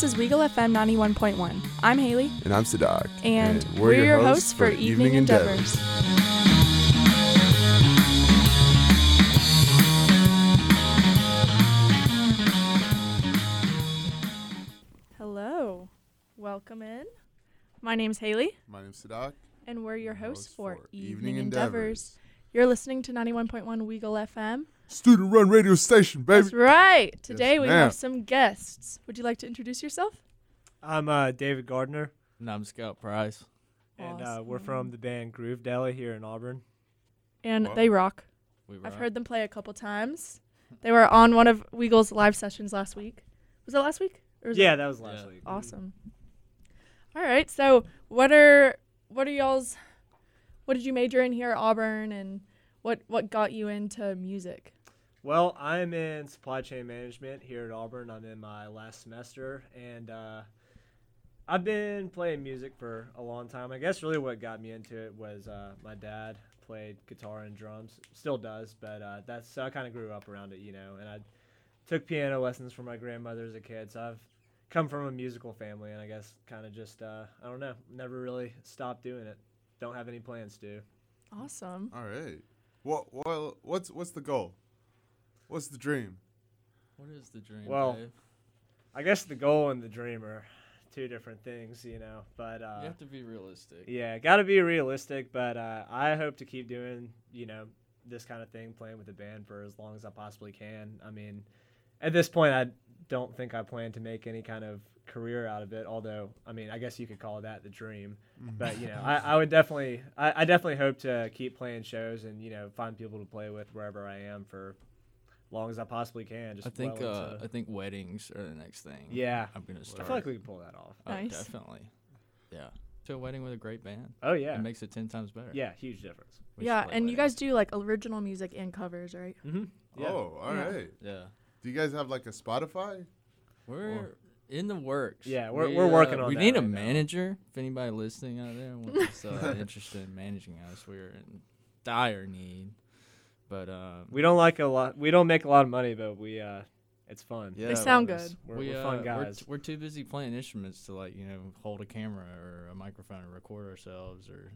This is Weagle FM 91.1. I'm Haley, And I'm Sadak. and, we're, your hosts for Evening Endeavors. Hello, welcome in. My name's Haley, My name's Sadak. and we're your Your hosts host for, for Evening, Evening Endeavors. You're listening to 91.1 Weagle FM. Student run radio station, baby. That's right. Today we ma'am. have some guests. Would you like to introduce yourself? I'm uh, David Gardner, And I'm Scout Price. and uh, we're from the band Groove Deli here in Auburn. And Wow. they rock. We I've heard them play a couple times. They were on one of Weagle's live sessions last week. Was it last week? Or was it- Yeah, that was last Yeah. week. Awesome. All right. So, what are what are y'all's what did you major in here at Auburn and what what got you into music? Well, I'm in supply chain management here at Auburn. I'm in my last semester, and uh, I've been playing music for a long time. I guess really what got me into it was uh, my dad played guitar and drums, still does, but uh, that's so I kind of grew up around it, you know. And I took piano lessons from my grandmother as a kid, so I've come from a musical family, and I guess kind of just uh, I don't know, never really stopped doing it. Don't have any plans to. Awesome. All right. Well, well, what's what's the goal? What's the dream? What is the dream, Well, Dave? I guess the goal and the dream are two different things, you know. But uh, you have to be realistic. yeah, got to be realistic. But uh, I hope to keep doing, you know, this kind of thing, playing with the band for as long as I possibly can. I mean, at this point, I don't think I plan to make any kind of career out of it. Although, I mean, I guess you could call that the dream. But you know, I, I would definitely, I, I definitely hope to keep playing shows and you know find people to play with wherever I am for long as I possibly can. Just I think well uh, into- I think weddings are the next thing. yeah, I'm gonna start. I feel like we can pull that off. Oh, Nice. definitely. Yeah. To a wedding with a great band. Oh yeah, It makes it ten times better. yeah, huge difference. We yeah, play and you guys do like original music and covers, right? Mm-hmm. Yeah. Oh, all Yeah. right. Yeah. Do you guys have like a Spotify? We're in the works. Yeah, we're- We, we're working uh, on We that need a right now. manager. If anybody listening out there wants uh, interested in managing us, we're in dire need. But um, We don't like a lot. We don't make a lot of money, but we uh, it's fun. Yeah, They sound We're good. We're, we, we're uh, fun we're guys. t- We're, too busy playing instruments to like you know hold a camera or a microphone and record ourselves or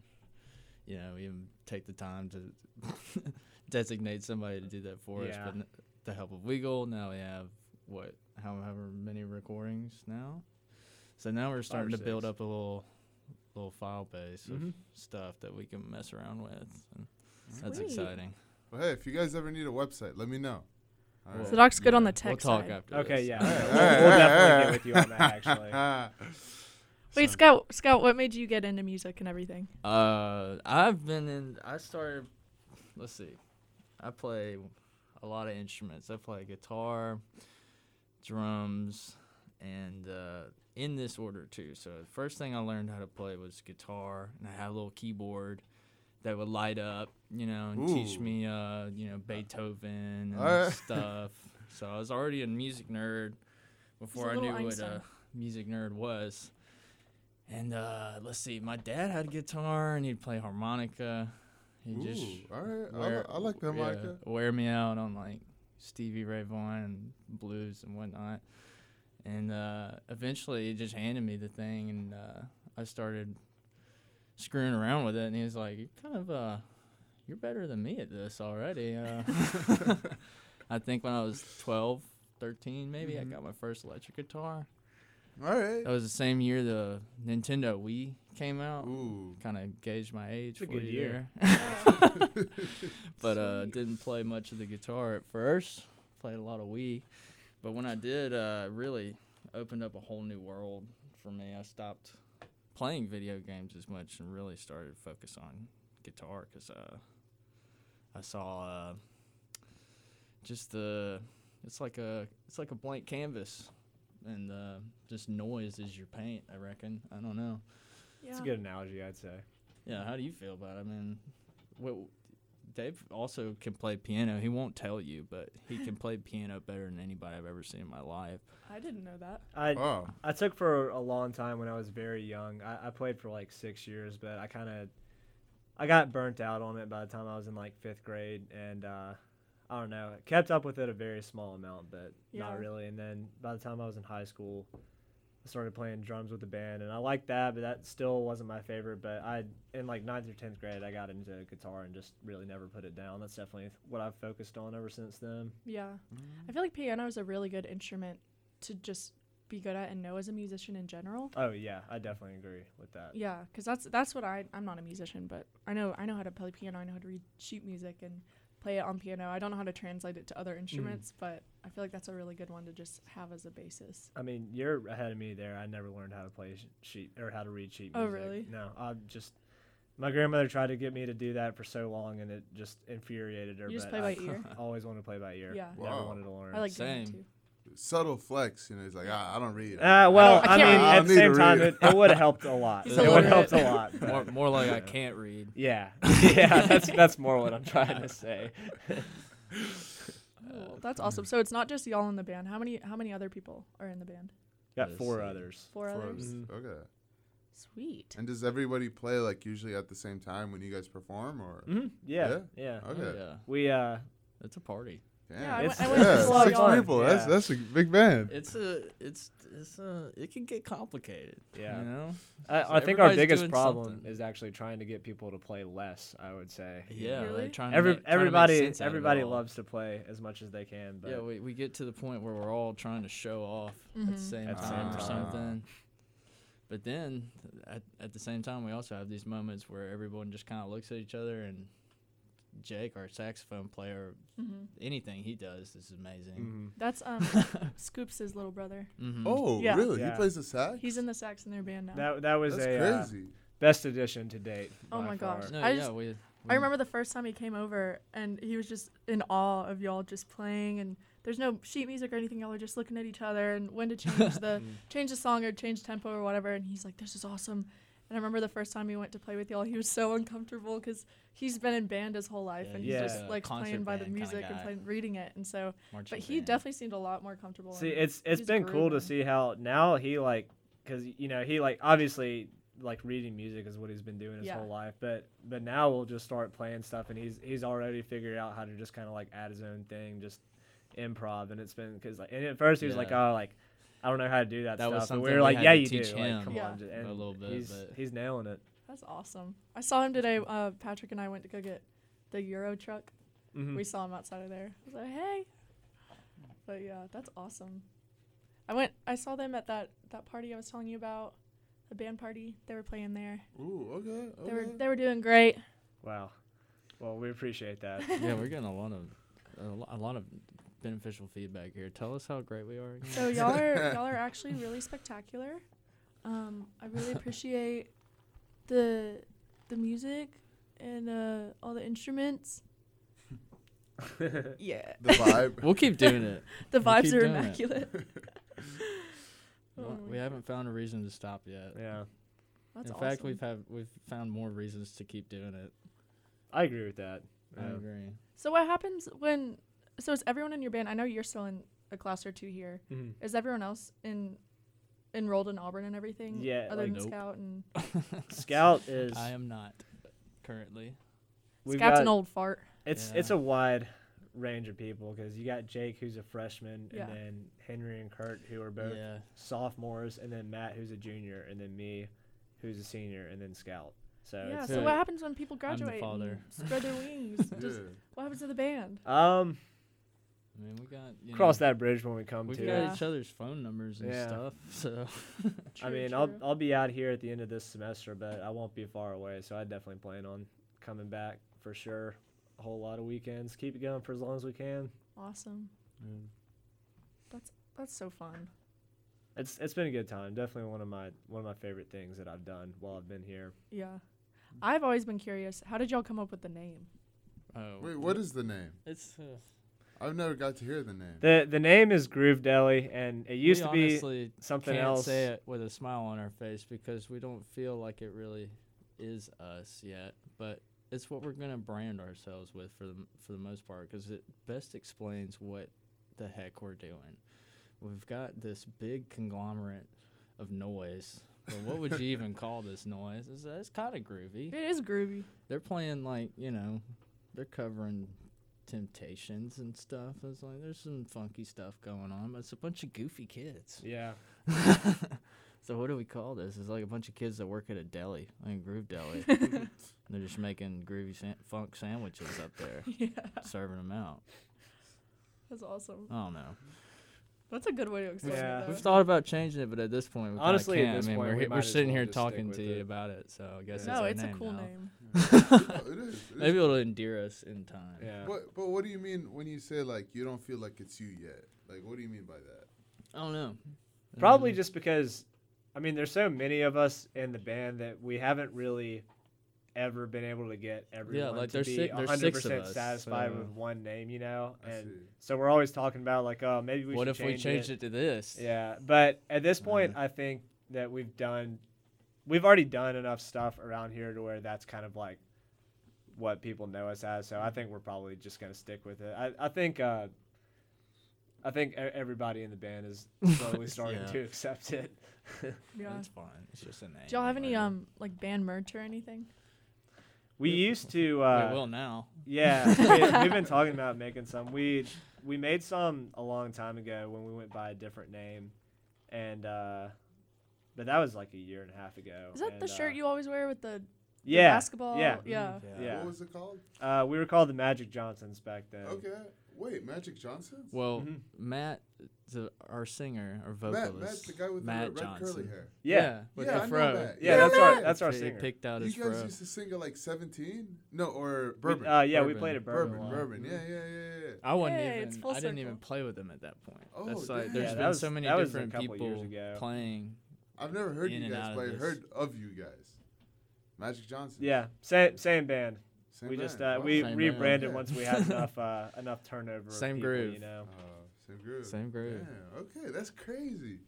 you know even take the time to designate somebody to do that for us. But n- the help of Weagle, now we have what however many recordings now. So now we're starting to build up a little little file base of Mhm. stuff that we can mess around with. And that's Sweet. exciting. Well, hey, if you guys ever need a website, let me know. All right. So Doc's good on the We'll tech talk side. after. okay, this. yeah, All right, we'll, all right, we'll definitely all get with you on that. Actually, Wait, So- Scout, Scout, what made you get into music and everything? Uh, I've been in. I started. Let's see. I play a lot of instruments. I play guitar, drums, and uh, in this order too. So the first thing I learned how to play was guitar, and I had a little keyboard that would light up, you know, and teach me, uh, you know, Beethoven and Alright. stuff. so I was already a music nerd before I little knew what a music nerd was. And uh, let's see, my dad had a guitar and he'd play harmonica. He just Ooh, all right. I, wear, li- I like the yeah, harmonica. wear me out on like Stevie Ray Vaughan and blues and whatnot. And uh, eventually, he just handed me the thing, and uh, I started screwing around with it. And he was like, "You're kind of uh, you're better than me at this already." Uh, I think when I was 12, 13, maybe, I Mhm. got my first electric guitar. All right. That was the same year the Nintendo Wii came out. Ooh. Kind of gauged my age for a good you year. but uh, didn't play much of the guitar at first. Played a lot of Wii, but when I did, uh, really opened up a whole new world for me. I stopped playing video games as much and really started to focus on guitar because uh, I saw uh, just the it's like a it's like a blank canvas and uh, just noise is your paint. I reckon. I don't know. Yeah. it's a good analogy, I'd say. Yeah, how do you feel about it? I mean, what, Dave also can play piano. He won't tell you, but he can play piano better than anybody I've ever seen in my life. I didn't know that. I Oh. I took for a long time when I was very young. I, I played for like six years, but I kind of I got burnt out on it by the time I was in like fifth grade, and uh, I don't know, kept up with it a very small amount, but Yeah. not really. And then by the time I was in high school, I started playing drums with the band, and I liked that, but that still wasn't my favorite. But I, in like ninth or tenth grade, I got into guitar and just really never put it down. That's definitely what I've focused on ever since then. Yeah. Mm. I feel like piano is a really good instrument to just be good at and know as a musician in general. Oh yeah, I definitely agree with that. Yeah, because that's that's what I I'm not a musician, but I know I know how to play piano. I know how to read sheet music and play it on piano. I don't know how to translate it to other mm. instruments, but I feel like that's a really good one to just have as a basis. I mean, you're ahead of me there. I never learned how to play sheet or how to read sheet music. Oh, music. really? No, I just my grandmother tried to get me to do that for so long, and it just infuriated her. You just but play I by ear. always wanted to play by ear. Yeah. never wanted to learn. I like doing that Same. too. Subtle flex, you know. He's like, ah, I don't read. Uh, well, I I, mean. I at the same time, it, it would have helped a lot. It would have helped a lot. More, more like I can't read. Yeah, yeah, that's that's more what I'm trying to say. Cool. That's awesome. So it's not just y'all in the band. How many how many other people are in the band? Got Let's four others. Four For others. us. Mhm. Okay. Sweet. And does everybody play like usually at the same time when you guys perform, or? hmm Yeah, Yeah? yeah. Oh, Okay. yeah, We uh, it's a party. Damn. Yeah, I It's- I went yeah, to six y'all. people. That's Yeah. that's a big band. It's a, it's, it's a, it can get complicated. Yeah. you know. I, So I think our biggest problem something. is actually trying to get people to play less. I would say. Yeah, Really? like trying to Every make, trying to make everybody out of everybody loves to play as much as they can, but Yeah, we, we get to the point where we're all trying to show off at Mhm. the same At time same or time. something. But then at, at the same time, we also have these moments where everyone just kind of looks at each other and Jake, our saxophone player, hmm anything he does is amazing. Mhm. That's um Scoops' little brother. Mm-hmm. Oh, Yeah. really? Yeah. He plays the sax. He's in the sax in their band now. that that was That's a uh, crazy. best addition to date. Oh my far. gosh. No, I yeah, just- we, I remember the first time he came over and he was just in awe of y'all just playing and there's no sheet music or anything. Y'all are just looking at each other and when to change the Mm. change the song or change tempo or whatever. And he's like, "This is awesome." And I remember the first time he went to play with y'all, he was so uncomfortable because he's been in band his whole life Yeah, and he's he like just a likes concert playing by the music and playing, reading it. And so, marching but he band. definitely seemed a lot more comfortable. See, and it's it's he's been cool to see how now he like because you know he like obviously like reading music is what he's been doing his Yeah. whole life, but but now we'll just start playing stuff and he's he's already figured out how to just kind of like add his own thing, just improv, and it's been because like and at first he was like oh like. I don't know how to do that, That was stuff. And we something were we like, had "Yeah, to you do." teach Like, him come Yeah. on, j- a and little bit, He's but- he's nailing it. That's awesome. I saw him today. Uh, Patrick and I went to go get the Euro truck. Mhm. We saw him outside of there. I was like, hey. But yeah, that's awesome. I went. I saw them at that that party I was telling you about, the band party. They were playing there. Ooh, okay. They were they were doing great. Wow. Well, we appreciate that. yeah, we're getting a lot of a lot of beneficial feedback here. Tell us how great we are. Again. So y'all are y'all are actually really spectacular. Um, I really appreciate the the music and uh, all the instruments. Yeah, the vibe. we'll keep doing it. the We'll vibes are immaculate. Well, Oh we haven't found a reason to stop yet. yeah, That's In awesome. fact, we've have we've found more reasons to keep doing it. I agree with that. I Yeah. agree. So what happens when? So is everyone in your band? I know you're still in a class or two here. Mhm. Is everyone else in enrolled in Auburn and everything? Yeah, Other like- than Nope. Scout and Scout is I am not currently. we've Scout's got- an old fart. It's Yeah. it's a wide range of people because you got Jake who's a freshman, Yeah. and then Henry and Kurt who are both Yeah. sophomores, and then Matt who's a junior, and then me who's a senior, and then Scout. So yeah. it's So what happens when people I'm the graduate father. and spread their wings? Just, what happens to the band? um I mean, we got you cross know, that bridge when we come We've to got it. Each other's phone numbers and Yeah. stuff. So I mean, true. I'll I'll be out here at the end of this semester, but I won't be far away, so I definitely plan on coming back for sure. A whole lot of weekends. Keep it going for as long as we can. awesome. That's so fun. It's it's been a good time. Definitely one of my one of my favorite things that I've done while I've been here. Yeah. I've always been curious. How did y'all come up with the name? oh, Wait, what is the name? It's uh, I've never got to hear the name. The the name is Groove Deli, and it used we to be honestly something can't else. say it with a smile on our face because we don't feel like it really is us yet. But it's what we're gonna brand ourselves with for the for the most part because it best explains what the heck we're doing. We've got this big conglomerate of noise. But what would you even call this noise? It's, it's kind of groovy. It is groovy. They're playing like you know, they're covering Temptations and stuff. It's like there's some funky stuff going on, but it's a bunch of goofy kids. Yeah, So what do we call this? It's like a bunch of kids that work at a deli, like a Groove Deli. they're just making groovy san- funk sandwiches up there, yeah, serving them out. that's awesome. I don't know. That's a good way to explain Yeah. it. We've thought about changing it, but at this point, we Honestly, can't. this I mean, point, we're, we we're sitting well here talking to you it. about it, so I guess no, our it's a name cool now. name. It is. it is Maybe it'll endear us in time. Yeah. But but what do you mean when you say like you don't feel like it's you yet? Like what do you mean by that? I don't know. Probably Mm, just because, I mean, there's so many of us in the band that we haven't really ever been able to get everyone like to there's be si- there's six of 100% us, satisfied so- with one name, you know? And so we're always talking about, like, oh, maybe we what should if we change changed it. it to this? Yeah, but at this point, Uh. I think that we've done, we've already done enough stuff around here to where that's kind of like what people know us as. So I think we're probably just gonna stick with it. I, I think, uh, I think e- everybody in the band is slowly starting Yeah. to accept it. Yeah. it's fine. It's just a name. Do y'all have any um like band merch or anything? we used to, we uh, will now. yeah, we, we've been talking about making some. We we made some a long time ago when we went by a different name, and uh, but that was like a year and a half ago. Is that the shirt uh, you always wear with the, the Yeah, basketball? yeah. yeah. Yeah. What was it called? Uh, we were called the Magic Johnsons back then. Okay. Wait, Magic Johnson? Well, Mhm. Matt, the, our singer, our Matt, vocalist, Matt's the guy with Matt the red Johnson. curly hair. Yeah, with Yeah, the I know fro. Matt. yeah, Yeah, that's our that's our He singer. picked out You his guys fro. used to sing at like 17? No, or We- Bourbon. uh, yeah, we played at Bourbon. bourbon, a lot. bourbon. Yeah, yeah, yeah, yeah. I wasn't Yay, it's even. I didn't even play with them at that point. Oh, That's like damn. there's Yeah, been that was- so many a different couple years people ago. playing. I've never heard you guys but of play. this. Heard of you guys. Magic Johnson. Yeah, same same band. Same we band. just uh, Wow. we Same rebranded Okay. once we had enough uh, enough turnover. Same people, groove. you know. Uh, same groove. Same groove. Yeah. Okay, that's crazy.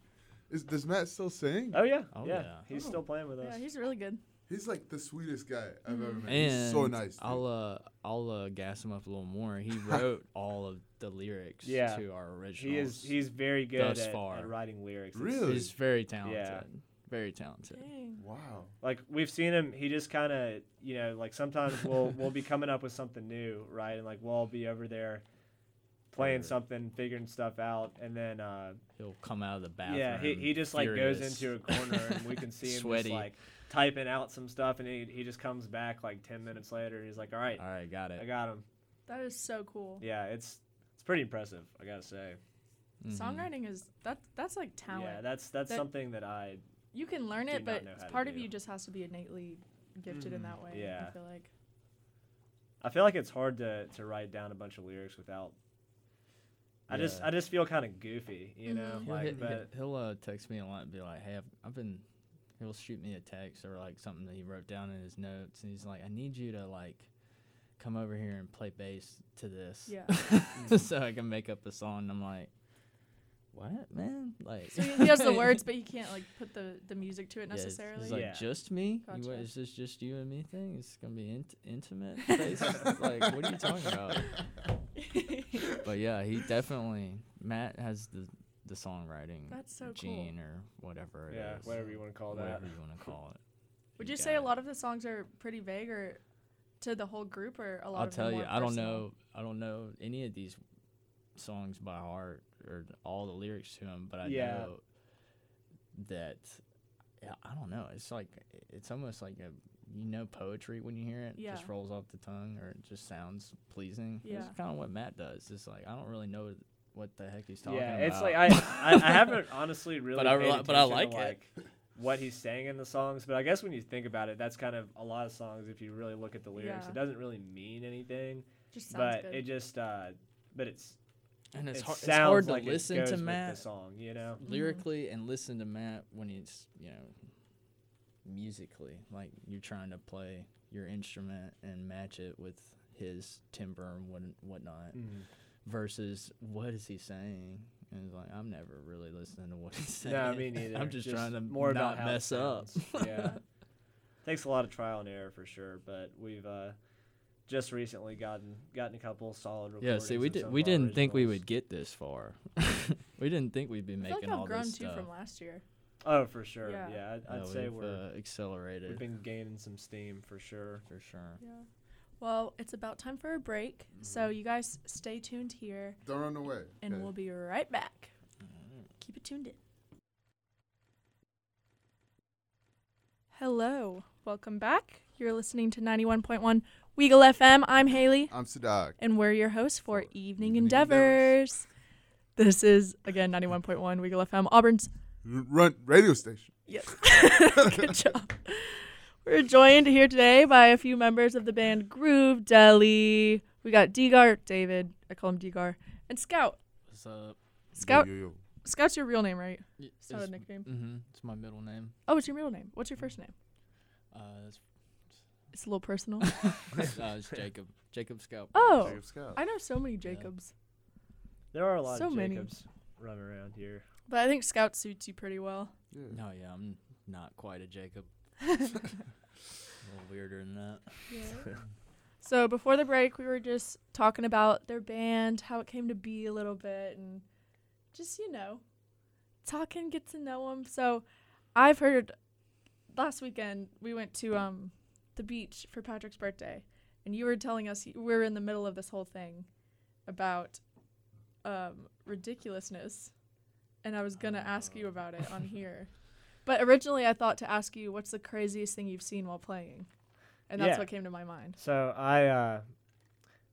Is does Matt still sing? Oh yeah, Oh, yeah. yeah. He's Oh. still playing with us. Yeah, he's really good. He's like the sweetest guy I've ever Mhm. met. And He's so nice. dude. I'll uh I'll uh, gas him up a little more. He wrote all of the lyrics Yeah. to our originals. he is he's very good Thus at, far. at writing lyrics. Really? He's very talented. Yeah. Very talented. Dang. wow. like we've seen him he just kind of you know like sometimes we'll we'll be coming up with something new right and like we'll all be over there playing Right. something figuring stuff out and then uh He'll come out of the bathroom. yeah he, he just like furious. goes into a corner and we can see him Sweaty. just like typing out some stuff and he, he just comes back like 10 minutes later and he's like all right All right, got it, i got him That is so cool. yeah it's it's pretty impressive i gotta say Mhm. Songwriting is that that's like talent. yeah that's that's That- something that i you can learn it, but know it's how to part of do. you just has to be innately gifted in Mhm. that way. Yeah. I feel like. i feel like it's hard to to write down a bunch of lyrics without i just i just feel kind of goofy you know Mhm. He'll, like hit- but he'll uh, text me a lot and be like, "Hey, I've, I've been." He'll shoot me a text or like something that he wrote down in his notes, and he's like, "I need you to like come over here and play bass to this, Yeah. Mm-hmm. so I can make up a song." And I'm like, "What, man? Like, So he he has the words, but he can't like put the the music to it necessarily. Yeah, it's- necessarily. It's like Yeah. just me. You wa- Gotcha. is this just you and me thing? It's gonna be int- intimate. Like, what are you talking about? But yeah, he definitely Matt has the the songwriting That's so cool. gene or whatever it is. yeah whatever you want to call that whatever you want to call it. Would He you got say a lot of the songs are pretty vague, or to the whole group, or a lot I'll of them tell you, more I don't know. I don't know any of these songs by heart or all the lyrics to them, but I Yeah. know that. Yeah, I don't know. It's like it's almost like a you know poetry when you hear it. Yeah. just rolls off the tongue or it just sounds pleasing. Yeah. It's kind of what Matt does. It's like I don't really know what the heck he's talking yeah about. it's like I, I i haven't honestly really but I paid reli- but I attention to, like it. like what he's saying in the songs but i guess when you think about it that's kind of a lot of songs if you really look at the lyrics Yeah. it doesn't really mean anything Just sounds but good. it just uh but it's and it's it hard. It's sounds hard to like listen to with Matt the song you know lyrically and listen to Matt when he's you know musically like you're trying to play your instrument and match it with his timbre and what whatnot versus what is he saying and it's like I'm never really listening to what he's saying. no me neither I'm just, trying to more not about mess up. yeah takes a lot of trial and error for sure but we've uh just recently gotten gotten a couple solid Yeah, see, we did we didn't think we would get this far. we didn't think we'd be I feel making like I've all grown this too stuff. from last year. oh for sure Yeah. yeah, I'd, I'd Yeah, say we've, we're uh, accelerated We've been gaining some steam for sure. for sure. Yeah. Well, it's about time for a break, so mm-hmm. you guys stay tuned here, Don't run away. and Okay. we'll be right back. Mm-hmm. Keep it tuned in. Hello, welcome back. You're listening to 91.1 Weagle FM. I'm Haley, I'm Sadak. and we're your hosts for Evening, Evening Endeavors. This is, again, 91.1 Weagle FM, Auburn's. Run radio station. Yes. Good job. We're joined here today by a few members of the band Groove Deli. We got Degar, David, I call him Degar, and Scout. What's up? Scout, Yo, yo, yo. Scout's your real name, right? Y- It's not a nickname. Mm-hmm. It's my middle name. Oh, it's your middle name. What's your first name? Uh, it's, It's a little personal. uh, it's Jacob. Jacob Scout. Oh, Jacob Scout. I know so many Jacobs, There are a lot So of many. Jacobs running around here. but I think Scout suits you pretty well. Yeah. No, yeah, I'm not quite a Jacob. A little weirder than that. So before the break, we were just talking about their band, how it came to be a little bit, and just you know, talking, get to know them. So I've heard last weekend we went to um the beach for Patrick's birthday, and you were telling us we were in the middle of this whole thing about um ridiculousness, and I was gonna ask you about it on here. But originally, I thought to ask you, what's the craziest thing you've seen while playing? And that's Yeah. what came to my mind. So I, uh,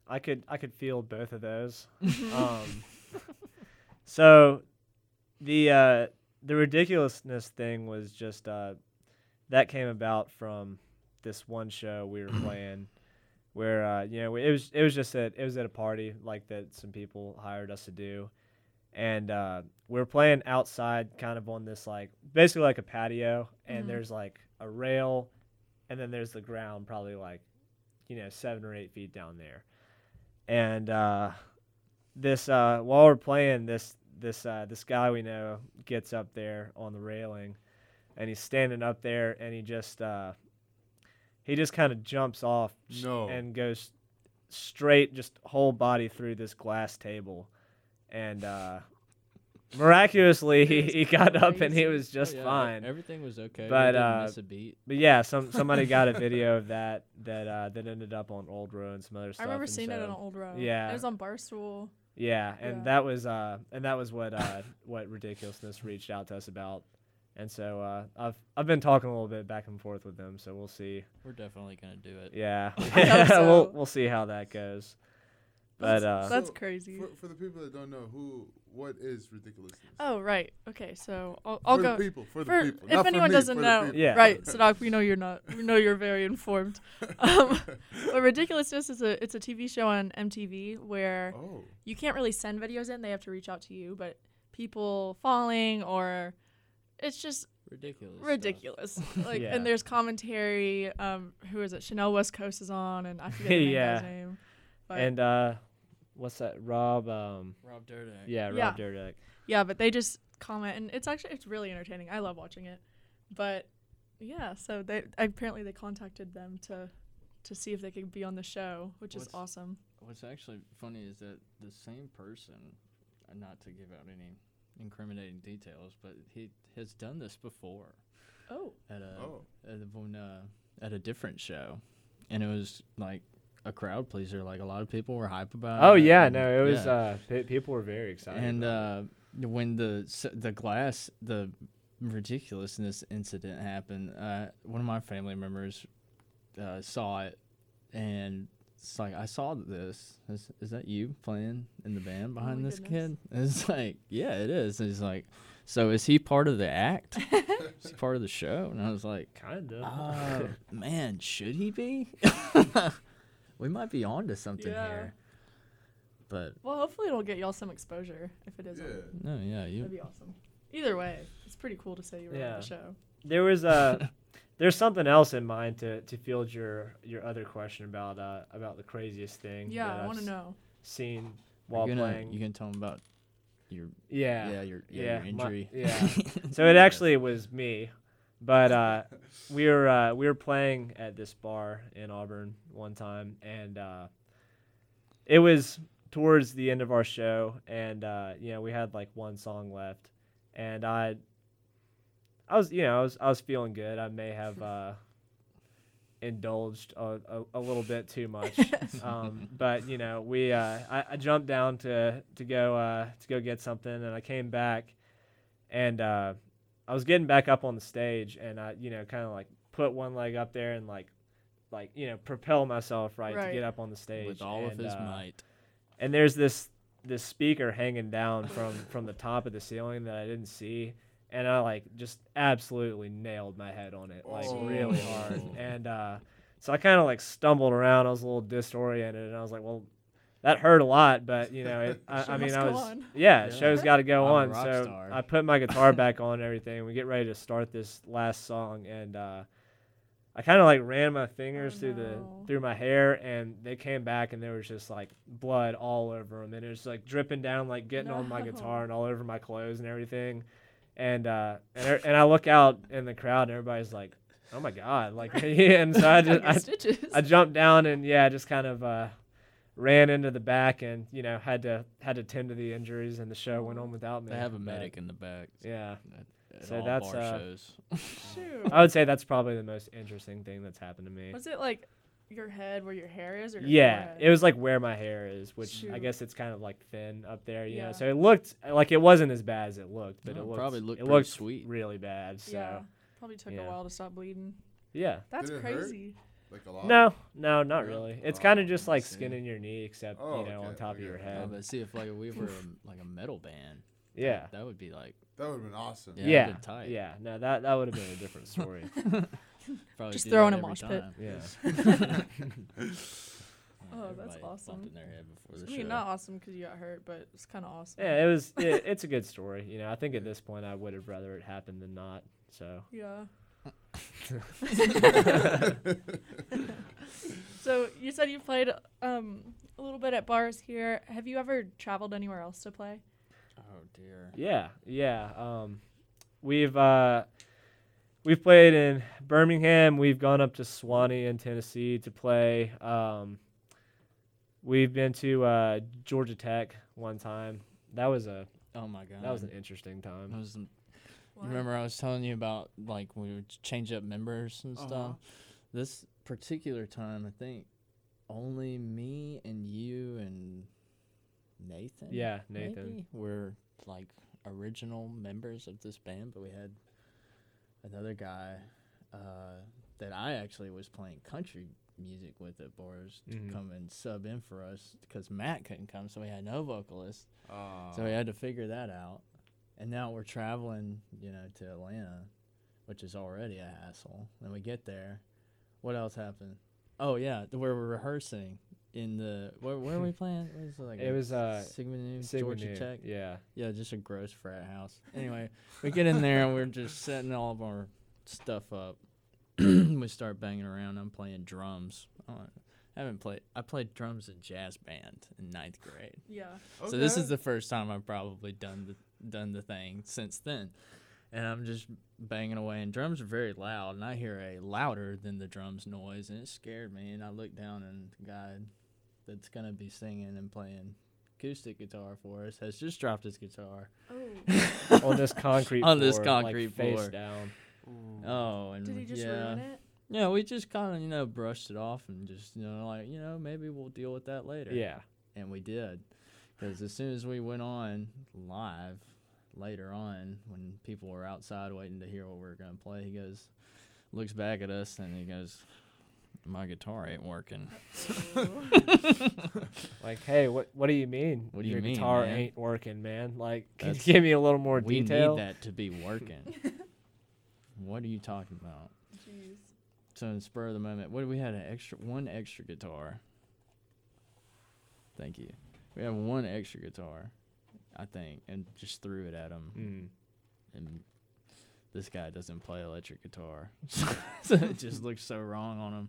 I could I could feel both of those. um, so the uh, the ridiculousness thing was just uh, that came about from this one show we were playing where uh, you know it was it was just at it was at a party like that some people hired us to do and uh, we were playing outside kind of on this like basically like a patio and Mhm. there's like a rail and then there's the ground probably like you know seven or eight feet down there and uh, this uh, while we're playing this this uh, this guy we know gets up there on the railing and he's standing up there and he just uh, he just kind of jumps off No. and goes straight just whole body through this glass table and uh, miraculously he, he got up and he was just Oh, yeah, fine Everything was okay. But, didn't uh, miss a beat. but yeah some somebody got a video of that that uh, that ended up on Old Row and some other I stuff I remember and seeing it on Old Row. yeah. It was on Barstool. yeah, and Yeah. that was uh, and that was what uh, what ridiculousness reached out to us about, and so uh, I've I've been talking a little bit back and forth with them, so we'll see. We're definitely gonna do it. Yeah, so. we'll we'll see how that goes. But That's- uh, that's So, crazy. For, for the people that don't know, who, what is ridiculousness? Oh right. Okay, so I'll, I'll for go. the people. For, for- the people. if Not for anyone me, doesn't for know, people. Yeah. right, Sadak, we know you're not. We know you're very informed. Um, but ridiculousness is a it's a TV show on MTV where oh. you can't really send videos in; they have to reach out to you. But people falling or it's just Ridiculous. stuff. ridiculous. like, Yeah. and there's commentary. Um, who is it? Chanel West Coast is on, and I forget the Yeah. guy's name. But and uh, what's that? Rob. Um, Rob Dyrdek. yeah, Rob Yeah. Dyrdek. yeah, but they just comment, and it's actually it's really entertaining. I love watching it. But yeah, so they apparently they contacted them to to see if they could be on the show, which is awesome. What's actually funny is that the same person, uh, not to give out any incriminating details, but he has done this before Oh, at a Oh. at a, when, uh, at a different show, and it was like a crowd pleaser. Like a lot of people were hype about. Oh it, yeah, and- no, it was. yeah. Uh, pe- people were very excited. and uh, when the the glass the ridiculousness incident happened, uh, one of my family members uh, saw it, and it's like I saw this. Is, is that you playing in the band behind Oh this goodness. kid? And it's like, yeah, it is. And he's like, so is he part of the act? is he part of the show? And I was like, kind of. uh, man, should he be? we might be on to something Yeah. here. But well, hopefully it'll get y'all some exposure if it is. on Yeah. no, yeah, you That'd be awesome. Either way, it's pretty cool to say you were on the show. there was a. there's something else in mind to to field your your other question about uh about the craziest thing. Yeah, that I want to s- know. Seen while you gonna, playing. You can tell them about your yeah. yeah, your yeah, yeah, your my- injury. yeah. So it actually was me, but uh, we were uh, we were playing at this bar in Auburn one time, and uh, it was towards the end of our show, and uh, you know we had like one song left, and I, I was you know I was I was feeling good. I may have uh, indulged a, a, a little bit too much, um, but you know we uh, I, I jumped down to to go uh, to go get something, and I came back and uh, I was getting back up on the stage, and I, you know, kind of like put one leg up there and like like you know propel myself right, to get up on the stage with all of and, his uh, might. and there's this this speaker hanging down from from the top of the ceiling that I didn't see and I like just absolutely nailed my head on it like really hard Oh. and uh so I kind of like stumbled around I was a little disoriented and I was like well that hurt a lot but you know it, I, I mean I was on. yeah, Yeah. show's got to go I'm on so star. I put my guitar back on and everything we get ready to start this last song and uh I kind of like ran my fingers through the through my hair, and they came back, and there was just like blood all over them, and it was like dripping down, like getting on my guitar and all over my clothes and everything. And uh, and, er- and I look out in the crowd, and everybody's like, "Oh my god!" Like, yeah, and so I just I. I jumped down and yeah, just kind of uh, ran into the back, and you know had to had to tend to the injuries, and the show went on without me. They have a but, medic in the back. Yeah, At, at So all that's, bar uh, shows. I would say that's probably the most interesting thing that's happened to me. Was it like your head where your hair is, or your Yeah, forehead? it was like where my hair is, which I guess it's kind of like thin up there, you know. Yeah. So it looked like it wasn't as bad as it looked, but No, it it looked, probably looked it pretty looked sweet. really bad. So yeah. yeah, Probably took yeah. a while to stop bleeding. yeah. That's Did it hurt? Crazy. Like a lot. No, no, not Yeah? really. It's Oh, kind of just like see. skin in your knee, except Oh, you know on okay, top of your Yeah, Yeah, head. but see if like we were a, like a metal band. Yeah, That would be like That would have been awesome. Yeah, yeah, been tight. yeah. No, that that would have been a different story. probably Just do throw in a every mosh pit. yeah. Oh, that's Everybody awesome. bumping their head before the I mean, show. not awesome because you got hurt, but it's kind of awesome. Yeah, it was. It, it's a good story. You know, I think at this point I would have rather it happened than not. So Yeah. So you said you played um, a little bit at bars here. Have you ever traveled anywhere else to play? Oh dear. Yeah, yeah. Um, we've uh, we've played in Birmingham. We've gone up to Sewanee in Tennessee to play. Um, we've been to uh, Georgia Tech one time. That was a Oh my god. that was an interesting That time. was you remember I was telling you about like we would change up members and Uh-huh. stuff. This particular time, I think only me and you and Nathan. Yeah, Nathan. maybe, were like original members of this band, but we had another guy uh, that I actually was playing country music with at bars Mhm. to come and sub in for us because Matt couldn't come, so we had no vocalist. Uh, So we had to figure that out. And now we're traveling, you know, to Atlanta, which is already a hassle. Then we get there. What else happened? Oh yeah, th- where we're rehearsing in the where where are we playing? What is it, like It a was, uh, Sigma Nu, Sigma Georgia Nu, Tech. Yeah. Yeah, just a gross frat house. Anyway, we get in there and we're just setting all of our stuff up. we start banging around. I'm playing drums. Oh, I haven't played. I played drums in jazz band in ninth grade. Yeah. So this is the first time I've probably done the done the thing since then. And I'm just banging away and drums are very loud and I hear a louder than the drums noise and it scared me and I looked down and the guy that's gonna be singing and playing acoustic guitar for us has just dropped his guitar. Oh. On this concrete On this floor, like, concrete face floor. down. Oh and Did he just yeah. ruin it? Yeah, we just kinda, you know, brushed it off and just, you know, like, you know, maybe we'll deal with that later. Yeah. and we did because as soon as we went on live later on when people were outside waiting to hear what we were going to play he goes looks back at us and he goes my guitar ain't working Like, hey, what what do you mean? What do you Your mean, guitar man? ain't working, man. Like, can you give me a little more detail. we detail? need that to be working what are you talking about Jeez. so in spur of the moment what we had an extra one extra guitar thank you we had one extra guitar i think and just threw it at him Mm. and this guy doesn't play electric guitar, so it just looks so wrong on him.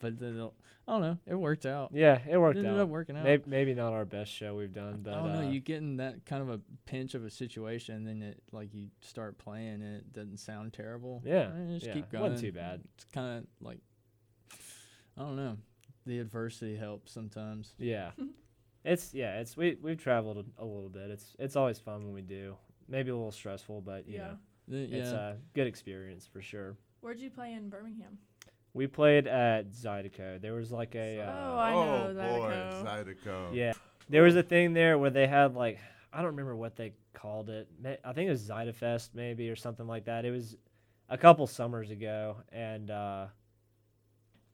But then they'll- I don't know. It worked out. Yeah, it worked it ended out. up working out. Maybe, maybe not our best show we've done, but I don't know. uh, You get in that kind of a pinch of a situation, and then it like you start playing, and it doesn't sound terrible. Yeah, Eh, just yeah, keep going. wasn't too bad. It's kind of like I don't know. The adversity helps sometimes. yeah, it's yeah, it's we we've traveled a, a little bit. It's it's always fun when we do. Maybe a little stressful, but you Yeah. know, The- it's a good experience for sure. Where'd you play in Birmingham? We played at Zydeco. There was like a uh, Oh, I know boy, Zydeco. Zydeco. Yeah. There was a thing there where they had like I don't remember what they called it. I think it was Zydafest maybe or something like that. It was a couple summers ago, and uh,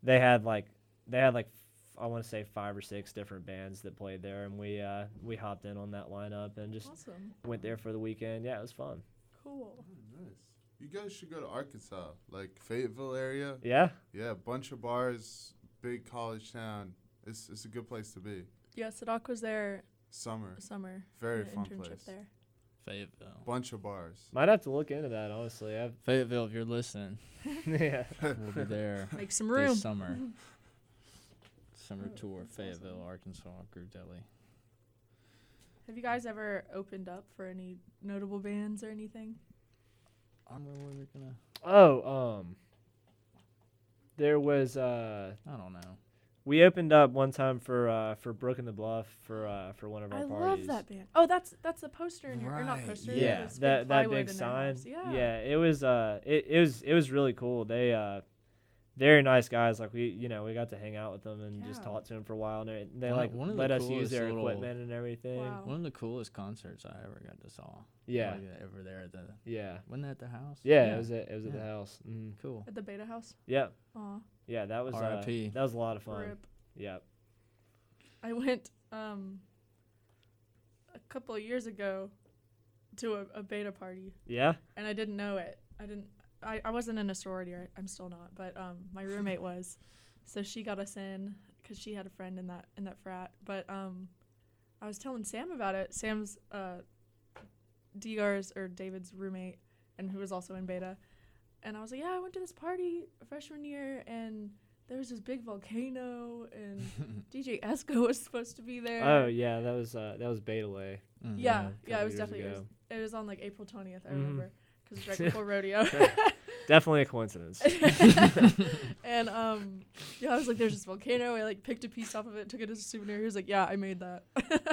they had like they had like f- I want to say five or six different bands that played there, and we uh, we hopped in on that lineup and just Awesome. went there for the weekend. Yeah, it was fun. Cool. Oh, nice. You guys should go to Arkansas, like Fayetteville area. Yeah, Yeah, bunch of bars, big college town. It's it's a good place to be. Yeah, Sadak was there Summer, summer. very fun internship place. there. Fayetteville. Bunch of bars. might have to look into that honestly. I've, Fayetteville, if you're listening, yeah, we'll be there Make some room. this summer. Summer tour, Fayetteville, Arkansas, Groove Deli. Have you guys ever opened up for any notable bands or anything? I don't know where we're gonna. Oh, um, there was uh, I don't know. we opened up one time for uh for Brook and the Bluff for uh for one of our I parties. love that band. Oh, that's that's the poster in your or not Right, poster. Yeah, that that big sign. Yeah. yeah, it was uh it, it was it was really cool. They uh very nice guys. Like we you know we got to hang out with them and just talk to them for a while. And they, they One- like one of the let us use their little- equipment and everything. Wow. One of the coolest concerts I ever got to saw. Yeah, Like, over there at the. yeah, Wasn't that at the house? yeah. It was at it was at the house. Mm. Cool. At the Beta House. Yeah, Aw. yeah. That was uh, R.I.P.. that was a lot of fun. Rip. Yep. I went um a couple of years ago to a, a beta party Yeah. and I didn't know it. I didn't. I, I wasn't in a sorority. Or I'm still not. But um, my roommate was, so she got us in because she had a friend in that in that frat. But um, I was telling Sam about it. Sam's uh, DR's or David's roommate, and who was also in beta. And I was like, yeah, I went to this party freshman year, and there was this big volcano, and DJ Esco was supposed to be there. Oh yeah, that was uh that was Beta Lay. Mhm. Yeah, a yeah, it was definitely it was, it was on like April twentieth. I Mhm. remember because it right before rodeo. Definitely a coincidence. and um, yeah, I was like, "There's this volcano." I like picked a piece off of it, took it as a souvenir. He was like, "Yeah, I made that."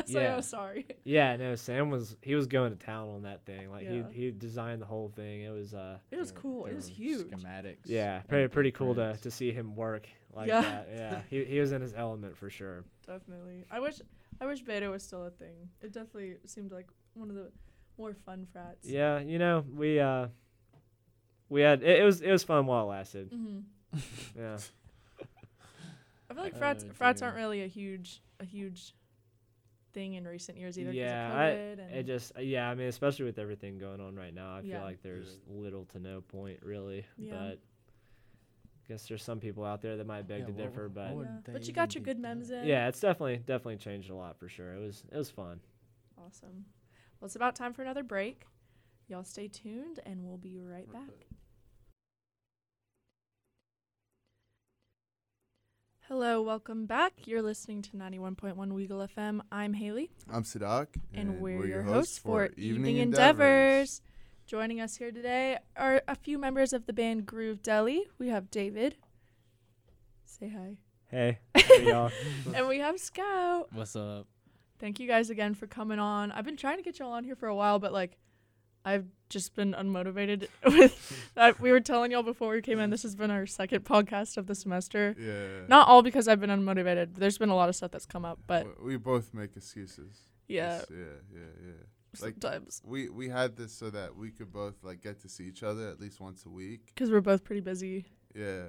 so Yeah. I was sorry. yeah, no, Sam was he was going to town on that thing. Like Yeah. he he designed the whole thing. It was uh It was There- cool. It was huge. Schematics. yeah, pretty pretty cool to to see him work like Yeah. that. Yeah, he he was in his element for sure. Definitely. I wish, I wish beta was still a thing. It definitely seemed like one of the more fun frats. Yeah, you know we uh we had it, it was it was fun while it lasted. hmm Yeah, I feel like frats Oh, frats aren't really a huge a huge thing in recent years either. Yeah, of I- and it just yeah. I mean, especially with everything going on right now, I feel like there's little to no point really. Yeah. But I guess there's some people out there that might beg Yeah, to what- differ, but what Yeah. But you got your good memes in. yeah, it's definitely definitely changed a lot for sure. It was it was fun. Awesome. Well, it's about time for another break. Y'all stay tuned, and we'll be right back. Hello, welcome back. You're listening to 91.1 Weagle FM. I'm Haley, I'm Sadak, and, we're, your hosts for Evening Endeavors. Joining us here today are a few members of the band Groove Deli. We have David. Say hi. Hey, hey y'all. and we have Scout. What's up? Thank you guys again for coming on. I've been trying to get y'all on here for a while, but like, I've just been unmotivated with. I, we were telling y'all before we came in. This has been our second podcast of the semester. Yeah. Not all because I've been unmotivated. There's been a lot of stuff that's come up, but we both make excuses. yeah, Just- yeah, yeah, yeah. like- sometimes We we had this so that we could both like get to see each other at least once a week. because we're both pretty busy. Yeah.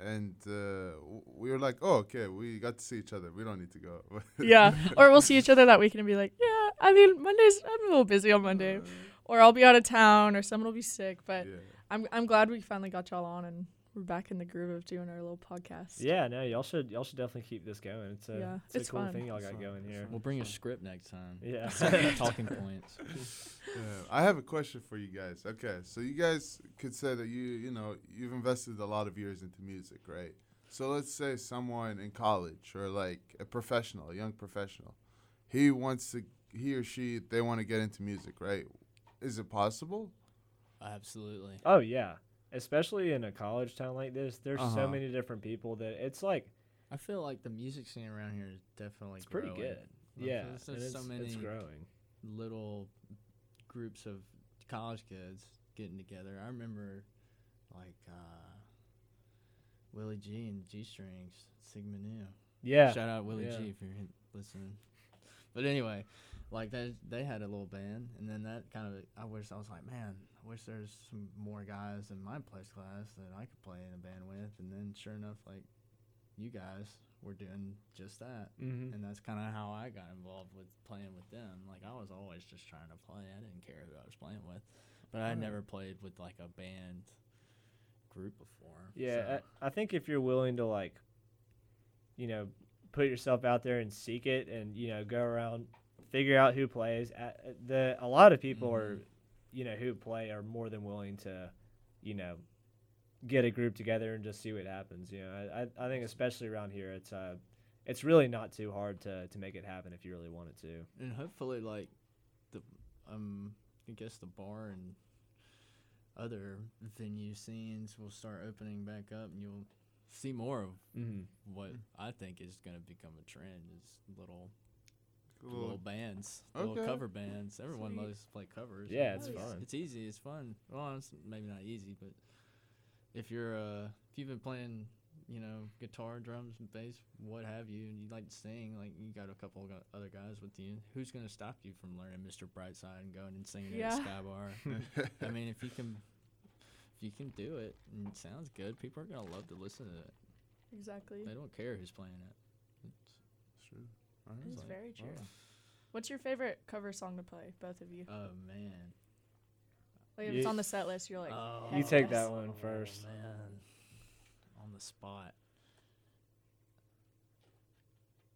And uh, we were like, oh, okay, we got to see each other. We don't need to go. Yeah, or we'll see each other that weekend and be like, yeah. I mean, Mondays. I'm a little busy on Monday, or I'll be out of town, or someone will be sick. But yeah. I'm I'm glad we finally got y'all on and we're back in the groove of doing our little podcast. Yeah, no, y'all should y'all should definitely keep this going. It's a Yeah, it's, it's a cool fun. thing y'all got fun, going it's here. We'll bring a script next time. Yeah. Talking points. Yeah, I have a question for you guys. Okay, so you guys could say that you you know you've invested a lot of years into music, right? So let's say someone in college or like a professional, a young professional, he wants to he or she they want to get into music, right? Is it possible? Absolutely. Oh yeah, especially in a college town like this, there's so Uh-huh. many different people that it's like I feel like the music scene around here is definitely it's pretty good. Like, Yeah, there's, and it's, so many it's growing. little groups of college kids getting together. I remember like uh, Willie G and G Strings, Sigma Nu. Yeah, Shout out Willie yeah. G if you're listening. But anyway, like they they had a little band, and then that kind of I wish I was like, man, I wish there's some more guys in my place class that I could play in a band with, and then sure enough, like you guys were doing just that, Mm-hmm. and that's kind of how I got involved with playing with them. Like I was always just trying to play. I didn't care who I was playing with, but I never played with like a band group before. Yeah, so- I, I think if you're willing to like, you know, put yourself out there and seek it, and you know, go around, figure out who plays. a- The a lot of people are, Mhm. You know, who play are more than willing to, you know, get a group together and just see what happens. You know, I I, I think especially around here, it's uh, it's really not too hard to to make it happen if you really want it to. and hopefully like the um I guess the bar and other venue scenes will start opening back up and you'll see more of Mm-hmm. what I think is going to become a trend is little little bands, little Okay. cover bands. Everyone Sweet. loves to play covers. Yeah, it's yeah. fun. It's easy. It's fun. Well, it's maybe not easy, but if you're uh if you've been playing, you know, guitar, drums, and bass, what have you, and you like to sing, like you got a couple of other guys with you, who's gonna stop you from learning Mr. Brightside and going and singing Yeah. at Sky Bar? I mean, if you can, if you can do it and it sounds good, people are gonna love to listen to it. Exactly. They don't care who's playing it. It's, True. All right. It's like, very true. oh. What's your favorite cover song to play, both of you? oh man. Like if You- it's on the set list, you're like, Oh, You take that one first. man. On the spot.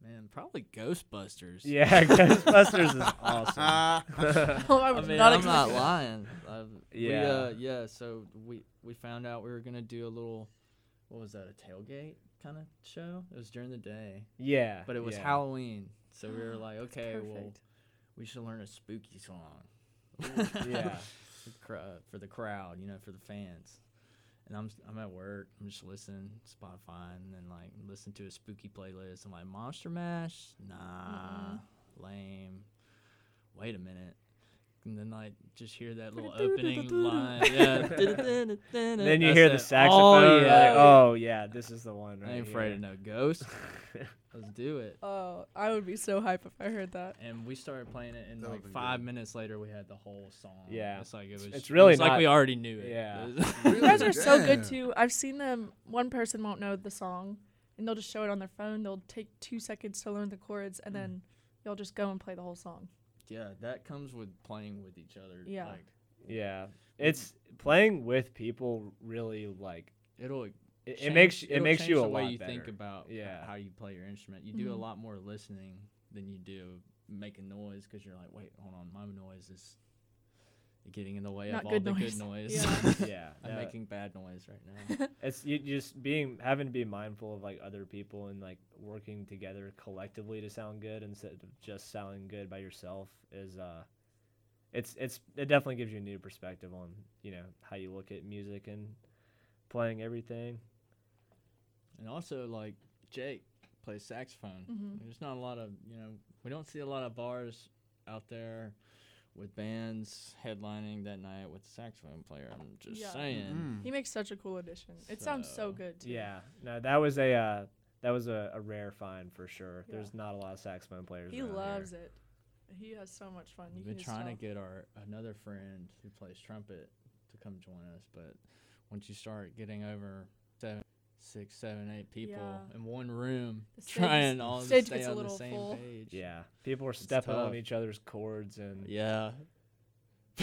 Man, probably Ghostbusters. Yeah, Ghostbusters is awesome. oh, I I was mean, not I'm not expecting that. lying. Uh, We, Yeah. uh, yeah. So we we found out we were gonna do a little, what was that? A tailgate kind of show. It was during the day, yeah, but it was yeah. Halloween. So we were like, okay, well, we should learn a spooky song. yeah. for, the cr- uh, for the crowd, you know, for the fans. And I'm I'm at work. I'm just listening Spotify and then like listen to a spooky playlist. I'm like Monster Mash, nah, lame. Wait a minute. And then like just hear that little opening line. Yeah. then you hear the saxophone. Oh yeah. like, oh yeah, this is the one. Right I ain't afraid here. of no ghost. Let's do it. Oh, I would be so hype if I heard that. And we started playing it, and That like would've been five good. minutes later, we had the whole song. Yeah. it's like it was. it's it really was like not- we already knew it. Yeah. It was- You guys are so good too. I've seen them. One person won't know the song, and they'll just show it on their phone. They'll take two seconds to learn the chords, and Mm. then you'll just go and play the whole song. Yeah, that comes with playing with each other. Yeah. Like Yeah, it's playing with people. Really, like it'll it, it makes it makes you a the lot way you better. think about Yeah. how you play your instrument. You do a Mhm. lot more listening than you do making noise because you're like, wait, hold on, my noise is getting in the way Not of all good the noise. good noise. Yeah. yeah, I'm no, making bad noise right now. it's you just being having to be mindful of like other people and like working together collectively to sound good instead of just sounding good by yourself is uh it's it's it definitely gives you a new perspective on you know how you look at music and playing everything and also, like Jake plays saxophone. Mhm. There's not a lot of you know we don't see a lot of bars out there with bands headlining that night with a saxophone player. I'm just Yeah. saying. Mm. He makes such a cool addition. It sounds so So, good too. yeah no that was a uh that was a, a rare find for sure Yeah. there's not a lot of saxophone players He loves here. it. He has so much fun. We've can been trying tell. to get our another friend who plays trumpet to come join us, but once you start getting over seven, six, seven, eight people Yeah. in one room The trying all to stay on the same full. page. yeah people are stepping on each other's cords and Yeah.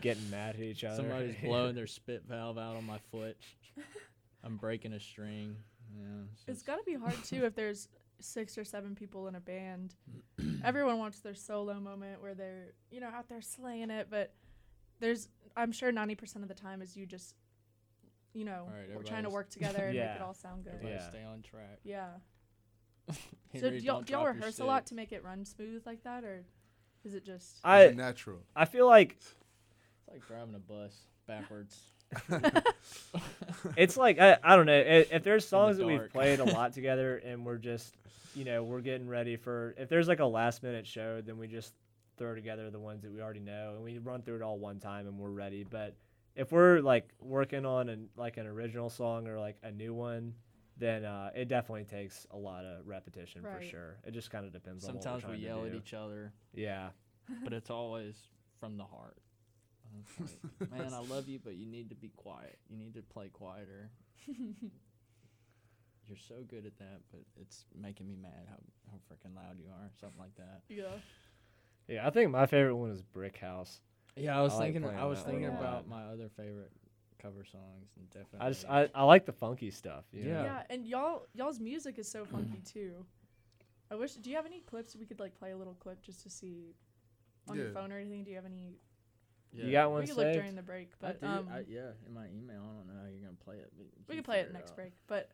getting mad at each other Somebody's blowing their spit valve out on my foot. I'm breaking a string. Yeah. It's just- got to be hard too if there's six or seven people in a band. Everyone wants their solo moment where they're, you know, out there slaying it, but there's I'm sure 90% of the time is you just you know, Right, we're trying to work together and make it all sound good. Everybody Yeah. stay on track. Yeah. so do y'all, don't y'all rehearse a lot to make it run smooth like that or is it just I it natural. I feel like It's like driving a bus backwards. it's like I, I don't know i- if there's songs that we've played a lot together and we're just you know we're getting ready for if there's like a last minute show then we just throw together the ones that we already know and we run through it all one time and we're ready but if we're like working on an like an original song or like a new one then uh, it definitely takes a lot of repetition for sure. It just kind of depends Sometimes on what we're we trying yell to at each other, Yeah, but it's always from the heart. Like, Man, I love you, but you need to be quiet. You need to play quieter. You're so good at that, but it's making me mad how how freaking loud you are. Something like that. yeah. yeah. I think my favorite one is Brick House. Yeah, I was I like thinking. playing I was that one a thinking lot. about my other favorite cover songs, and definitely. I just I, I like the funky stuff. you know? Yeah. Yeah, and y'all y'all's music is so funky too. I wish. Do you have any clips we could like play a little clip just to see on your Yeah. phone or anything? Do you have any? You got one we could look saved? during the break, I but do, um, I, yeah, in my email. I don't know how you're gonna play it. But we can could play it figure next out. break. But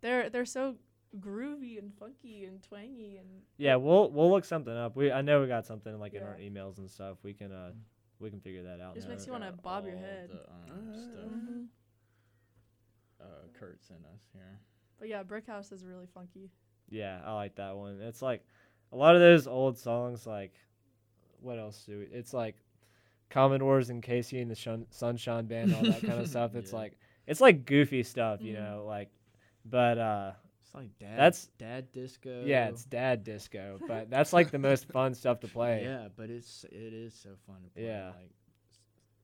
they're they're so groovy and funky and twangy and Yeah, we'll we'll look something up. We I know we got something like in our emails and stuff. We can uh we can figure that out. Just now. makes you wanna bob your head. The, um, Ah. stuff. Mhm. Uh, Kurt sent us here. But yeah, Brick House is really funky. Yeah, I like that one. It's like a lot of those old songs. Like, what else do we? It's like Commodores and KC and the Shun- Sunshine Band, all that kind of stuff. It's Yeah. like it's like goofy stuff, you Mhm. know. Like, but uh, It's like dad. That's- dad disco. yeah, it's dad disco. But that's like the most fun stuff to play. Yeah, but it's it is so fun to play. Yeah. Like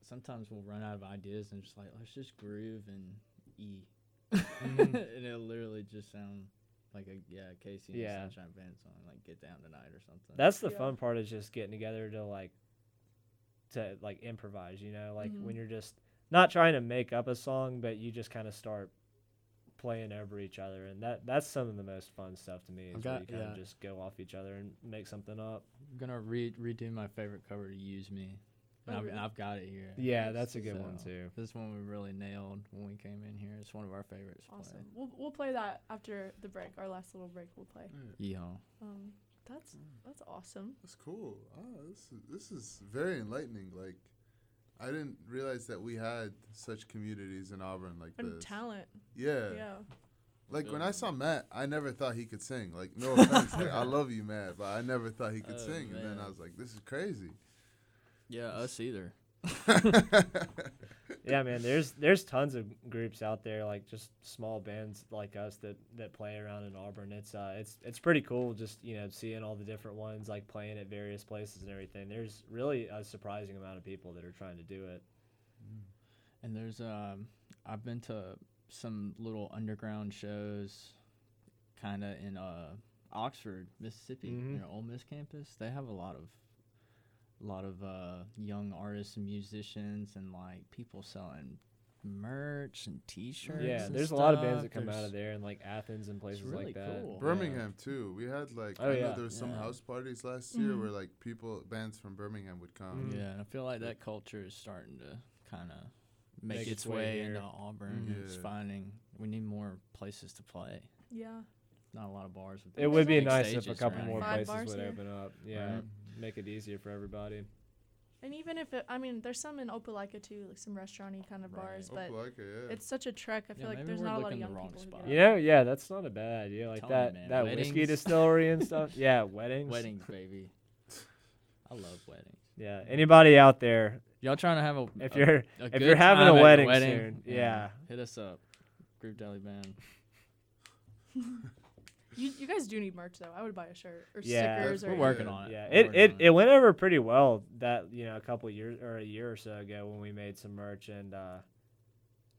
sometimes we'll run out of ideas and just like let's just groove and E, Mhm. and it'll literally just sound like a yeah KC and Yeah. Sunshine Band song like Get Down Tonight or something. That's the Yeah. fun part is just getting together to like to like improvise, you know, like Mhm. when you're just not trying to make up a song, but you just kind of start playing over each other, and that that's some of the most fun stuff to me. Is I've where got- you kind yeah. of just go off each other and make something up. I'm gonna re- redo my favorite cover to Use Me, and, Oh, I've, really? and I've got it here. Yeah, that's a good one too. This one we really nailed when we came in here. It's one of our favorites. to play. Awesome. We'll we'll play that after the break. Our last little break, we'll play. Yeehaw. Um, that's that's awesome. That's cool. Oh, this is, this is very enlightening. Like, I didn't realize that we had such communities in Auburn like And this. talent. Yeah. Yeah. Like when I saw Matt, I never thought he could sing. Like no offense, like, I love you, Matt, but I never thought he could Oh, sing. And then. I was like, this is crazy. Yeah, us either. Yeah, man. There's there's tons of groups out there, like just small bands like us that that play around in Auburn. It's uh it's it's pretty cool just you know seeing all the different ones like playing at various places and everything. There's really a surprising amount of people that are trying to do it. And there's um I've been to some little underground shows kind of in uh Oxford, Mississippi, Mhm. you Ole Miss campus. They have a lot of a lot of uh young artists and musicians and like people selling merch and t-shirts. yeah, and there's a lot of bands that come out of there and like Athens and places really like that. cool. Birmingham too. We had like Oh, I know yeah. there was some Yeah. house parties last year Mhm. where like people bands from Birmingham would come. Mhm. Yeah, and I feel like that culture is starting to kind of make, Make its, its way way into Auburn. Mhm. It's finding we need more places to play. Yeah. Not a lot of bars with. It would be nice if a couple around more. Five places would here. open up. Yeah, Right. Make it easier for everybody. And even if it, I mean, there's some in Opelika too, like some restauranty kind of Right. bars, but Opelika, yeah. it's such a trek. I feel Yeah, like maybe there's we're not a lot of looking the young wrong people who spot. get You out. know, yeah, that's not a bad idea. Like Tell me, that man, that whiskey weddings. distillery and stuff. Yeah, weddings. Weddings, baby. I love weddings. Yeah. Anybody out there, Y'all trying to have a if a- you're a if good you're having time a at wedding, wedding, soon, yeah. hit us up. Groove Deli Band. You, you guys do need merch though. I would buy a shirt or Yeah. stickers That's- or We're working on it. Yeah, it, it, it went over pretty well that you know a couple years or a year or so ago when we made some merch and uh,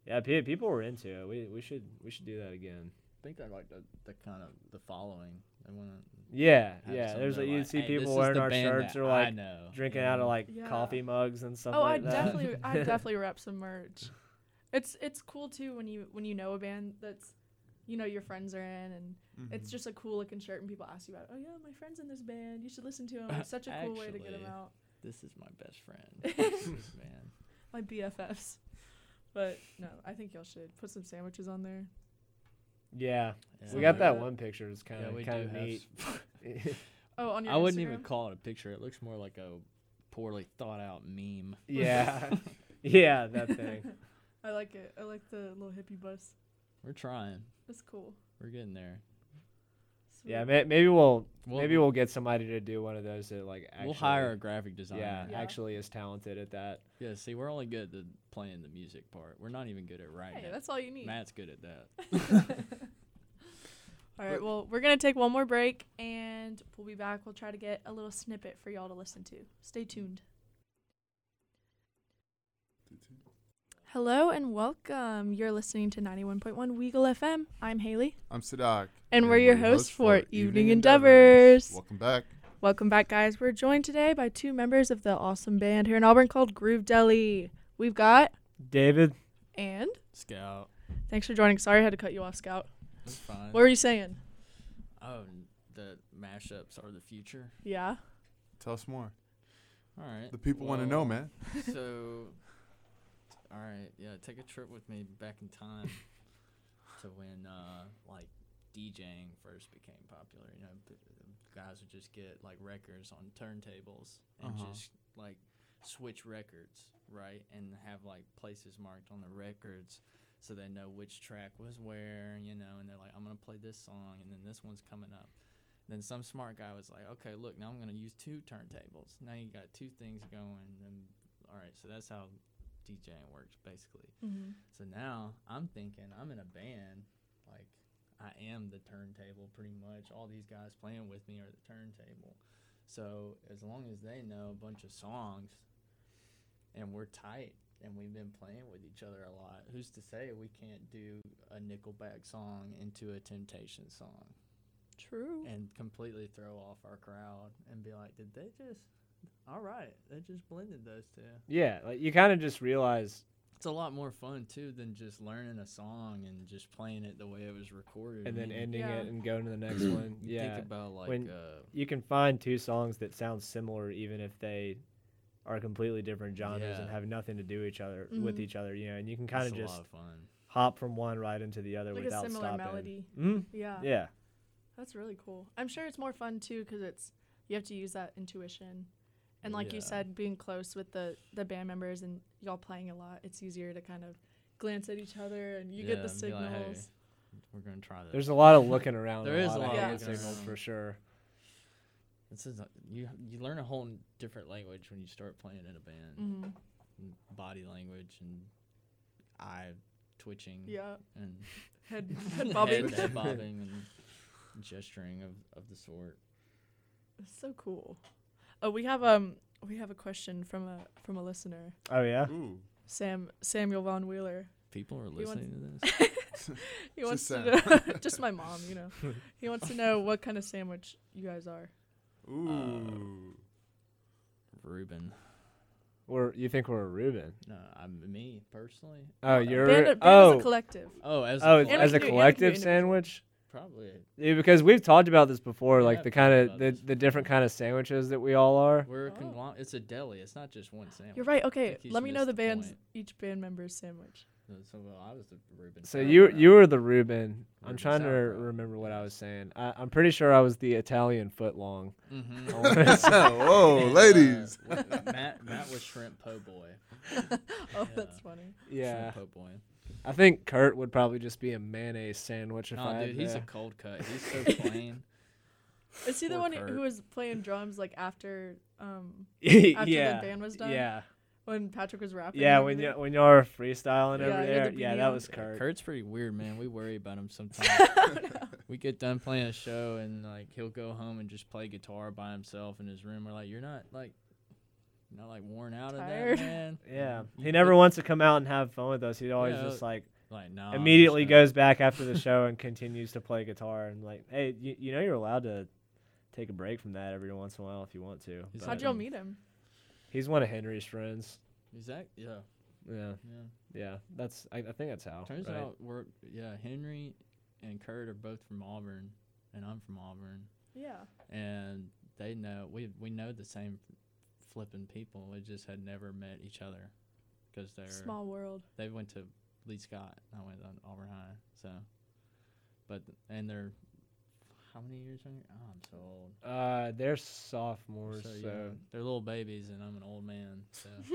yeah, pe- people were into it. We we should we should do that again. I think they're like the, the kind of the following. They want. Yeah, yeah. There's they're like you'd like, see "Hey, people wearing our shirts or like know," drinking you out of like Yeah. coffee mugs and stuff Oh, like I that. definitely, I definitely rep some merch. It's it's cool too when you when you know a band that's, you know, your friends are in, and it's Mhm. just a cool looking shirt, and people ask you about, it. oh yeah, my friend's in this band. You should listen to him. It's such a cool way to get him out. This is my best friend. man. My BFFs. But no, I think y'all should put some sandwiches on there. yeah, Yeah. we got that one picture. It's kind of we kind of have neat. s- Oh, on your I wouldn't even call it a picture. It looks more like a poorly thought out meme. yeah, yeah, that thing. I like it. I like the little hippie bus. We're trying. That's cool. We're getting there. Sweet. Yeah, may, maybe we'll, We'll- maybe we'll get somebody to do one of those that like actually, we'll hire a graphic designer. yeah, Yeah. actually is talented at that. Yeah, see, we're only good at playing the music part. We're not even good at writing. Hey, that's all you need. Matt's good at that. All right. Well, we're gonna take one more break, and we'll be back. We'll try to get a little snippet for y'all to listen to. Stay tuned. Hello and welcome. You're listening to 91.1 Weagle FM. I'm Haley, I'm Sadak. and we're your hosts for Evening Endeavors. Welcome back. Welcome back, guys. We're joined today by two members of the awesome band here in Auburn called Groove Deli. We've got David, and Scout. thanks for joining. Sorry I had to cut you off, Scout. That's fine. What were you saying? oh, the mashups are the future. Yeah. Tell us more. All right. The people want to know, man. so, all right, yeah, take a trip with me back in time to when uh, like DJing first became popular. You know, guys would just get like records on turntables and Uh-huh. just like switch records, right, and have like places marked on the records. So they know which track was where, you know, and they're like, I'm gonna play this song, and then this one's coming up. Then some smart guy was like, okay, look, now I'm gonna use two turntables. Now you got two things going, and all right, so that's how DJing works basically. Mm-hmm. So now I'm thinking I'm in a band, like I am the turntable pretty much. All these guys playing with me are the turntable. So as long as they know a bunch of songs, and we're tight, and we've been playing with each other a lot, who's to say we can't do a Nickelback song into a Temptation song? True. and completely throw off our crowd and be like, did they just? All right, they just blended those two. yeah, like you kind of just realize It's a lot more fun too than just learning a song and just playing it the way it was recorded. and I then mean, ending Yeah. it and going to the next one. you Yeah, think about like when- uh, you can find two songs that sound similar even if they are completely different genres and have nothing to do each other with Mhm. each other. You know, and you can kind of just lot of fun. hop from one right into the other Like a without similar stopping. melody. hmm Yeah. Yeah. That's really cool. I'm sure it's more fun too because it's you have to use that intuition, and like you said, being close with the the band members and y'all playing a lot, it's easier to kind of glance at each other and you get the Yeah, and be like, signals. "Hey, We're gonna try this. There's a lot of looking around. There and is a a lot, lot of of signals for sure. This is a, you. You learn a whole different language when you start playing in a band. hmm Body language and eye twitching Yeah. and Head head bobbing. head, head bobbing and gesturing of, of the sort. It's so cool. Oh, we have um we have a question from a from a listener, Oh yeah. Ooh. Sam Samuel Von Wheeler. People are He listening to this. He wants to know, just my mom, you know. He wants to know what kind of sandwich you guys are. Ooh. Reuben. We're you think we're a Reuben? No, I'm me personally. Oh, you're Band, band oh as a collective. Oh, as oh a And we as a can do- and we can do collective individual. sandwich. Probably. Yeah, because we've talked about this before, Yeah, like I've the kind of the, the different kind of sandwiches that we all are. We're a Oh. conglom- It's a deli. It's not just one sandwich. You're right. Okay, let me know the the band's point. each band member's sandwich. So, so, well, I was the Reuben. So you you were the Reuben. I'm Reuben trying to sauerkraut. remember what I was saying. I, I'm pretty sure I was the Italian footlong. Mhm. I Whoa, And, uh, ladies. w- Matt Matt was shrimp po' boy. oh, Yeah. that's funny. yeah, Shrimp po' boy. I think Kurt would probably just be a mayonnaise sandwich if I No, had dude, he's a cold cut. He's so plain. Is he the Poor one Kurt. who was playing drums like after um yeah, after the band was done? yeah, when Patrick was rapping? yeah. When you everything? when y'all were freestyling Yeah, over there, the yeah, that was Kurt. Kurt's pretty weird, man. We worry about him sometimes. we get done playing a show and like he'll go home and just play guitar by himself in his room. We're like, you're not like, you're not like worn out of Tired. that, man. Yeah, You he never put- wants to come out and have fun with us. He always Yeah, just like like no. Immediately just goes back after the show and continues to play guitar and like, hey, you, you know you're allowed to take a break from that every once in a while if you want to. Is but How'd y'all meet him? He's one of Henry's friends. Is that yeah Yeah, yeah? yeah. That's I, I think that's how. Turns right? out we're yeah Henry and Kurt are both from Auburn, and I'm from Auburn, Yeah. and they know we we know the same flipping people. We just had never met each other because they're Small world. they went to Lee Scott. I went to Auburn High. So, but and they're how many years younger? Oh, I'm so old. Uh, they're sophomores, so, so, yeah, they're little babies, and I'm an old man. So,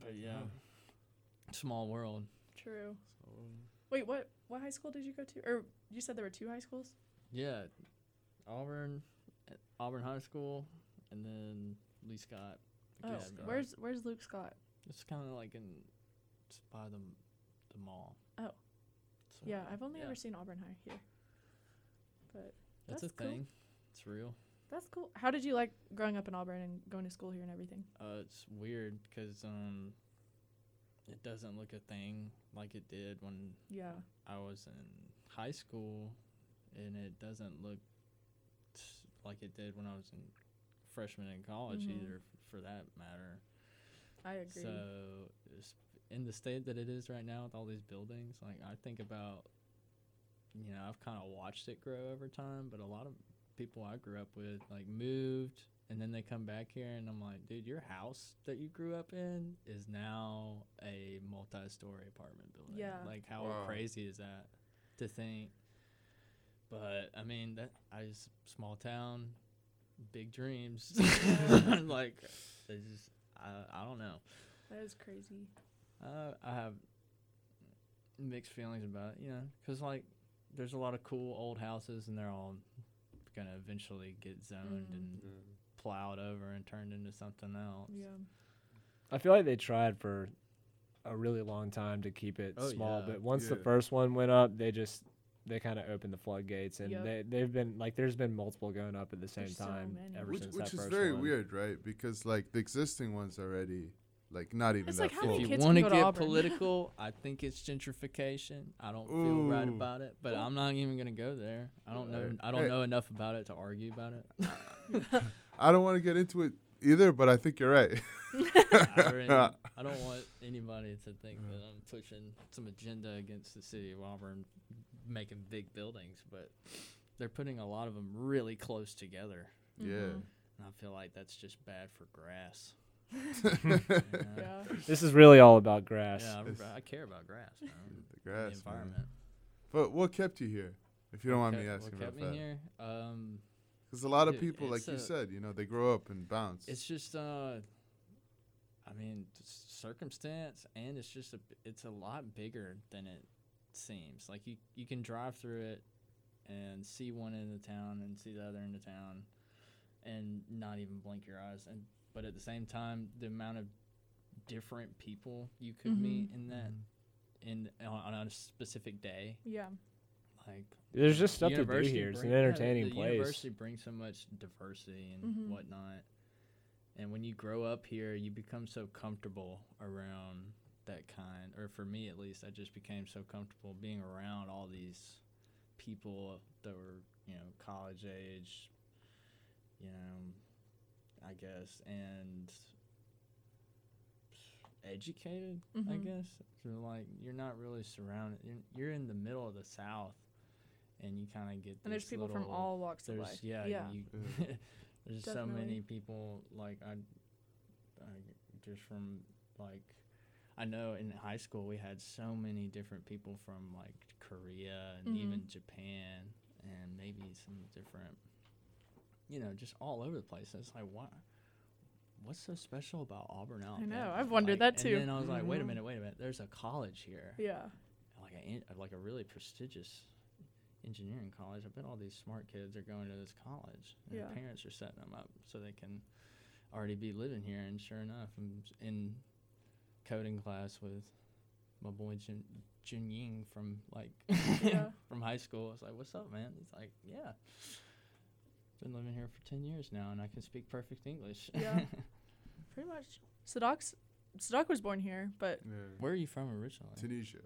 but yeah, small world. True. Wait, what what high school did you go to? Or you said there were two high schools? Yeah, Auburn, Auburn High School, and then Lee Scott. Oh, Academy. where's where's Luke Scott? It's kind of like in it's by the the mall. Oh. So Yeah, I've only yeah. ever seen Auburn High here. But that's, that's a cool. thing. It's real. that's cool. How did you like growing up in Auburn and going to school here and everything? Uh, it's weird 'cause um, it doesn't look a thing like it did when Yeah. I was in high school, and it doesn't look t- like it did when I was in freshman in college Mhm. either, f- for that matter. I agree. So, in the state that it is right now with all these buildings, like I think about, you know, I've kind of watched it grow over time, but a lot of people I grew up with like moved and then they come back here and I'm like, dude, your house that you grew up in is now a multi-story apartment building. Yeah. Like how Wow. crazy is that to think? But I mean, that I just small town, big dreams. like, it's just I I don't know. that is crazy. Uh, I have mixed feelings about it, you know, because like there's a lot of cool old houses and they're all gonna eventually get zoned Mm. and plowed over and turned into something else. Yeah. I feel like they tried for a really long time to keep it Oh, small, yeah. but once the first one went up, they just they kind of opened the floodgates, and Yep. they they've been like there's been multiple going up at the same There's time many. ever which since which that is first very one. weird, right? Because like the existing ones already like not even It's that like, full. If you want to can go to get Auburn? political, I think it's gentrification. I don't feel right about it, but oh. I'm not even gonna go there. I don't know. I don't Hey. know enough about it to argue about it. I don't want to get into it either, but I think you're right. I, really- I don't want anybody to think that I'm pushing some agenda against the city of Auburn, making big buildings, but they're putting a lot of them really close together, yeah. Mhm. and I feel like that's just bad for grass. Yeah. This is really all about grass. Yeah, I, I care about grass, man. the the grass, man. environment. But what kept you here? If you don't mind What me kept- asking what about kept me that. here? Um, Because a lot of people, like it's you said, you know, they grow up and bounce. It's just uh I mean circumstance and it's just a b- it's a lot bigger than it seems. Like you you can drive through it and see one end of town and see the other end of town and not even blink your eyes and but at the same time the amount of different people you could meet Mhm. in that in on, on a specific day Yeah. like There's just stuff to do university here. It's an bring- yeah, the- entertaining the place. University brings so much diversity and Mhm. whatnot, and when you grow up here, you become so comfortable around that kind. Or for me, at least, I just became so comfortable being around all these people that were, you know, college age, you know, I guess, and educated. I Mhm. guess so. Like you're not really surrounded. You're, you're in the middle of the South, and you kind of get. And there's this people from all walks of life. yeah. Yeah. You, Yeah. there's so many people like I, I just from like. I know in high school we had so many different people from like Korea and Mhm. even Japan and maybe some different, you know, just all over the place. It's like, what? What's so special about Auburn I Alabama? know, I've wondered Like, that too. And then I was like, wait a Mhm. minute, wait a minute. There's a college here, Yeah. like a like a really prestigious engineering college. I bet all these smart kids are going to this college, and Yeah. their parents are setting them up so they can already be living here. And sure enough, I'm in coding class with my boy Jun, Jun Ying from like Yeah. from high school. I was like, "What's up, man?" He's like, "Yeah, been living here for ten years now, and I can speak perfect English." Yeah. Pretty much. Sadok's Sadok was born here, but yeah. Where are you from originally? Tunisia.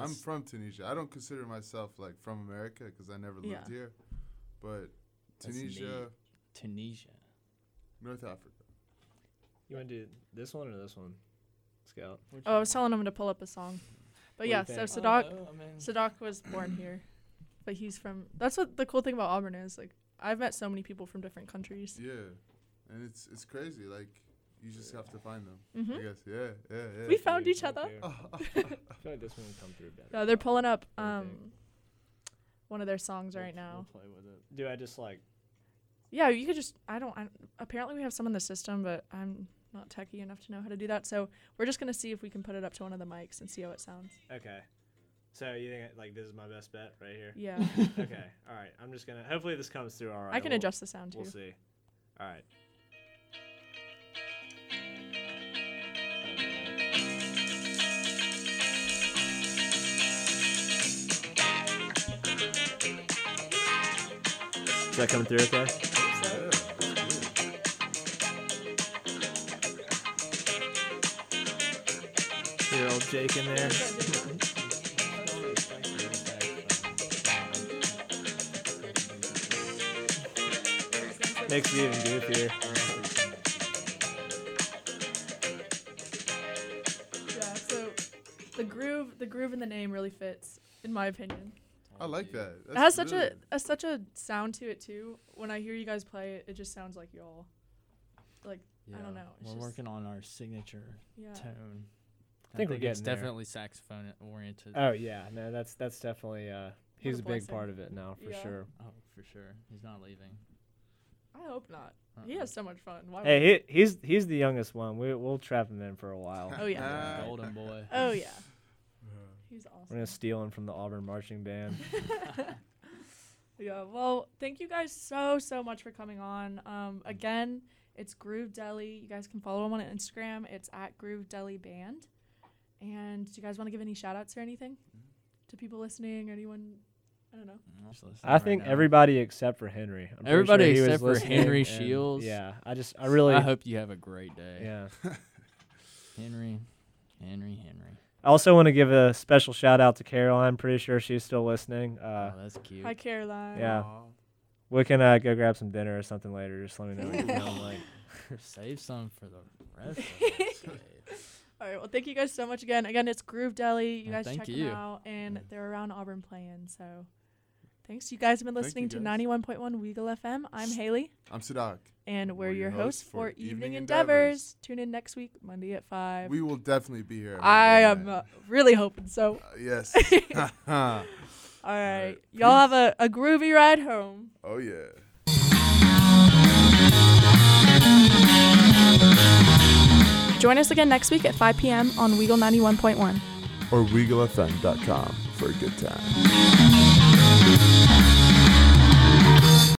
I'm from Tunisia. I don't consider myself like from America because I never lived Yeah. here. But That's Tunisia. Tunisia. North Africa. You want to do this one or this one, Scout? oh, I was telling him to pull up a song. But What yeah, so Sadak, Sadok Oh, I mean, Sadok was born here, but he's from. That's what the cool thing about Auburn is. Like I've met so many people from different countries. Yeah, and it's it's crazy. Like you just have to find them. hmm I guess. Yeah, yeah, yeah. We found each other. thank. I feel like this one will come through better. Yeah, they're pulling up What do you um think? one of their songs we'll- right now. We'll play with it. Do I just like? Yeah, you could just. I don't. I, apparently, we have some in the system, but I'm not techie enough to know how to do that. So we're just gonna see if we can put it up to one of the mics and see how it sounds. Okay. So you think like this is my best bet right here? Yeah. okay. All right. I'm just gonna. Hopefully this comes through all right. I can we'll, adjust the sound too. We'll see. All right. Is that coming through okay? Hear old Jake in there. Makes me even goofier. Yeah, so the groove, the groove in the name really fits, in my opinion. I like that. it has such really- a, a such a sound to it too. When I hear you guys play it, it just sounds like y'all. Like I don't know, it's We're just- working on our signature yeah. tone. I think we're it's getting there. definitely saxophone oriented. Oh yeah, no, that's that's definitely uh he's a a big blessing. part of it now for Yeah. sure. Oh, for sure. He's not leaving. I hope not. He Uh-uh. has so much fun. Why Hey, he, he's he's the youngest one. We we'll trap him in for a while. Oh yeah. Ah. Golden boy. Oh yeah. He's We're gonna steal him from the Auburn marching band. yeah. Well, thank you guys so so much for coming on. Um, again, it's Groove Deli. You guys can follow him on Instagram. It's at Groove Deli Band. And do you guys want to give any shout outs or anything to people listening or anyone? I don't know. I'm just listening I right think now. everybody except for Henry. I'm pretty Everybody sure he was except for listening, Henry and Shields. Yeah, I just I really I hope you have a great day. yeah. Henry, Henry, Henry. I also want to give a special shout out to Caroline. Pretty sure she's still listening. Uh, oh, that's cute. Hi, Caroline. Yeah. aw. we can uh, go grab some dinner or something later. Just let me know. what you're like. Save some for the rest of us. All right. Well, thank you guys so much again. Again, it's Groove Deli. You Well, guys thank check you. them out, and they're around Auburn playing. So, thanks. You guys have been listening to ninety one point one Weagle FM. I'm Haley, I'm Sadak. and we're, your hosts for Evening, Endeavors. Endeavors. Tune in next week, Monday at five. We will definitely be here. I am uh, really hoping so. Uh, yes. All right. right. Y'all have a, a groovy ride home. oh yeah. Join us again next week at 5 p.m. on Weagle 91.1. Or WeagleFM.com for a good time.